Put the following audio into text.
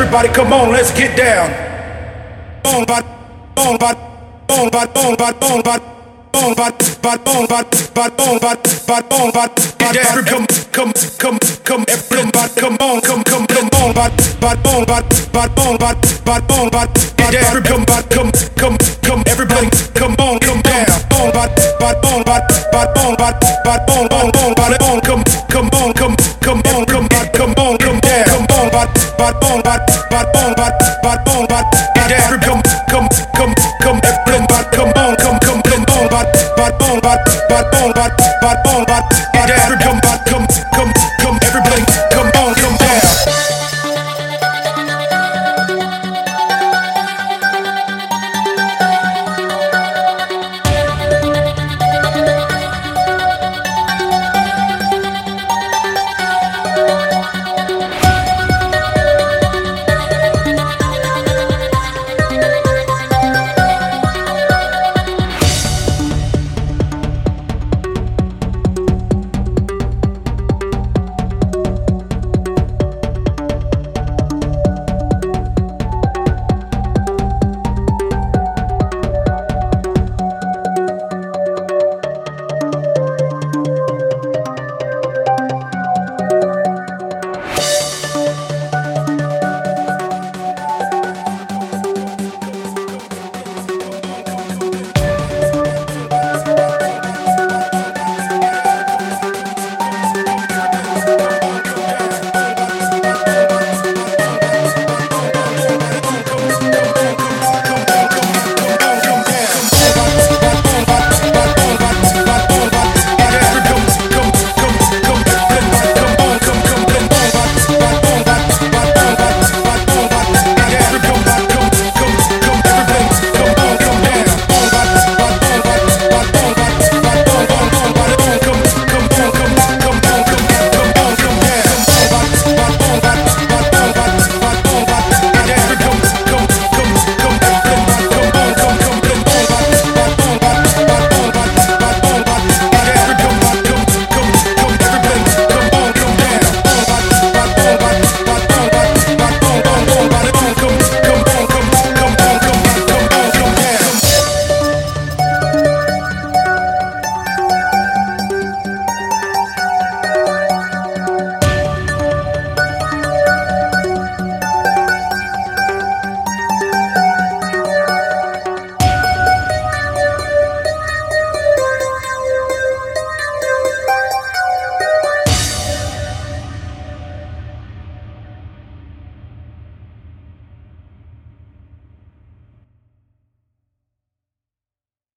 Everybody, come on, let's get down. On, but, on, but, on, but, on, but, on, but. On, but, but, on, but, but, on, but, but, on, but. Come, come, come, come, but, come on, come, come, come on, but, but, on, but, but, on, but, but, on, but. Come, come, come, come, everybody, come on, come down. On, but, but, on, but, but, on, but, but, on, on, on, but, on, come, but, but, on, but, but, on, but, but, on, but, get down. Come, come, come, come, everybody, but, come on, come, come, come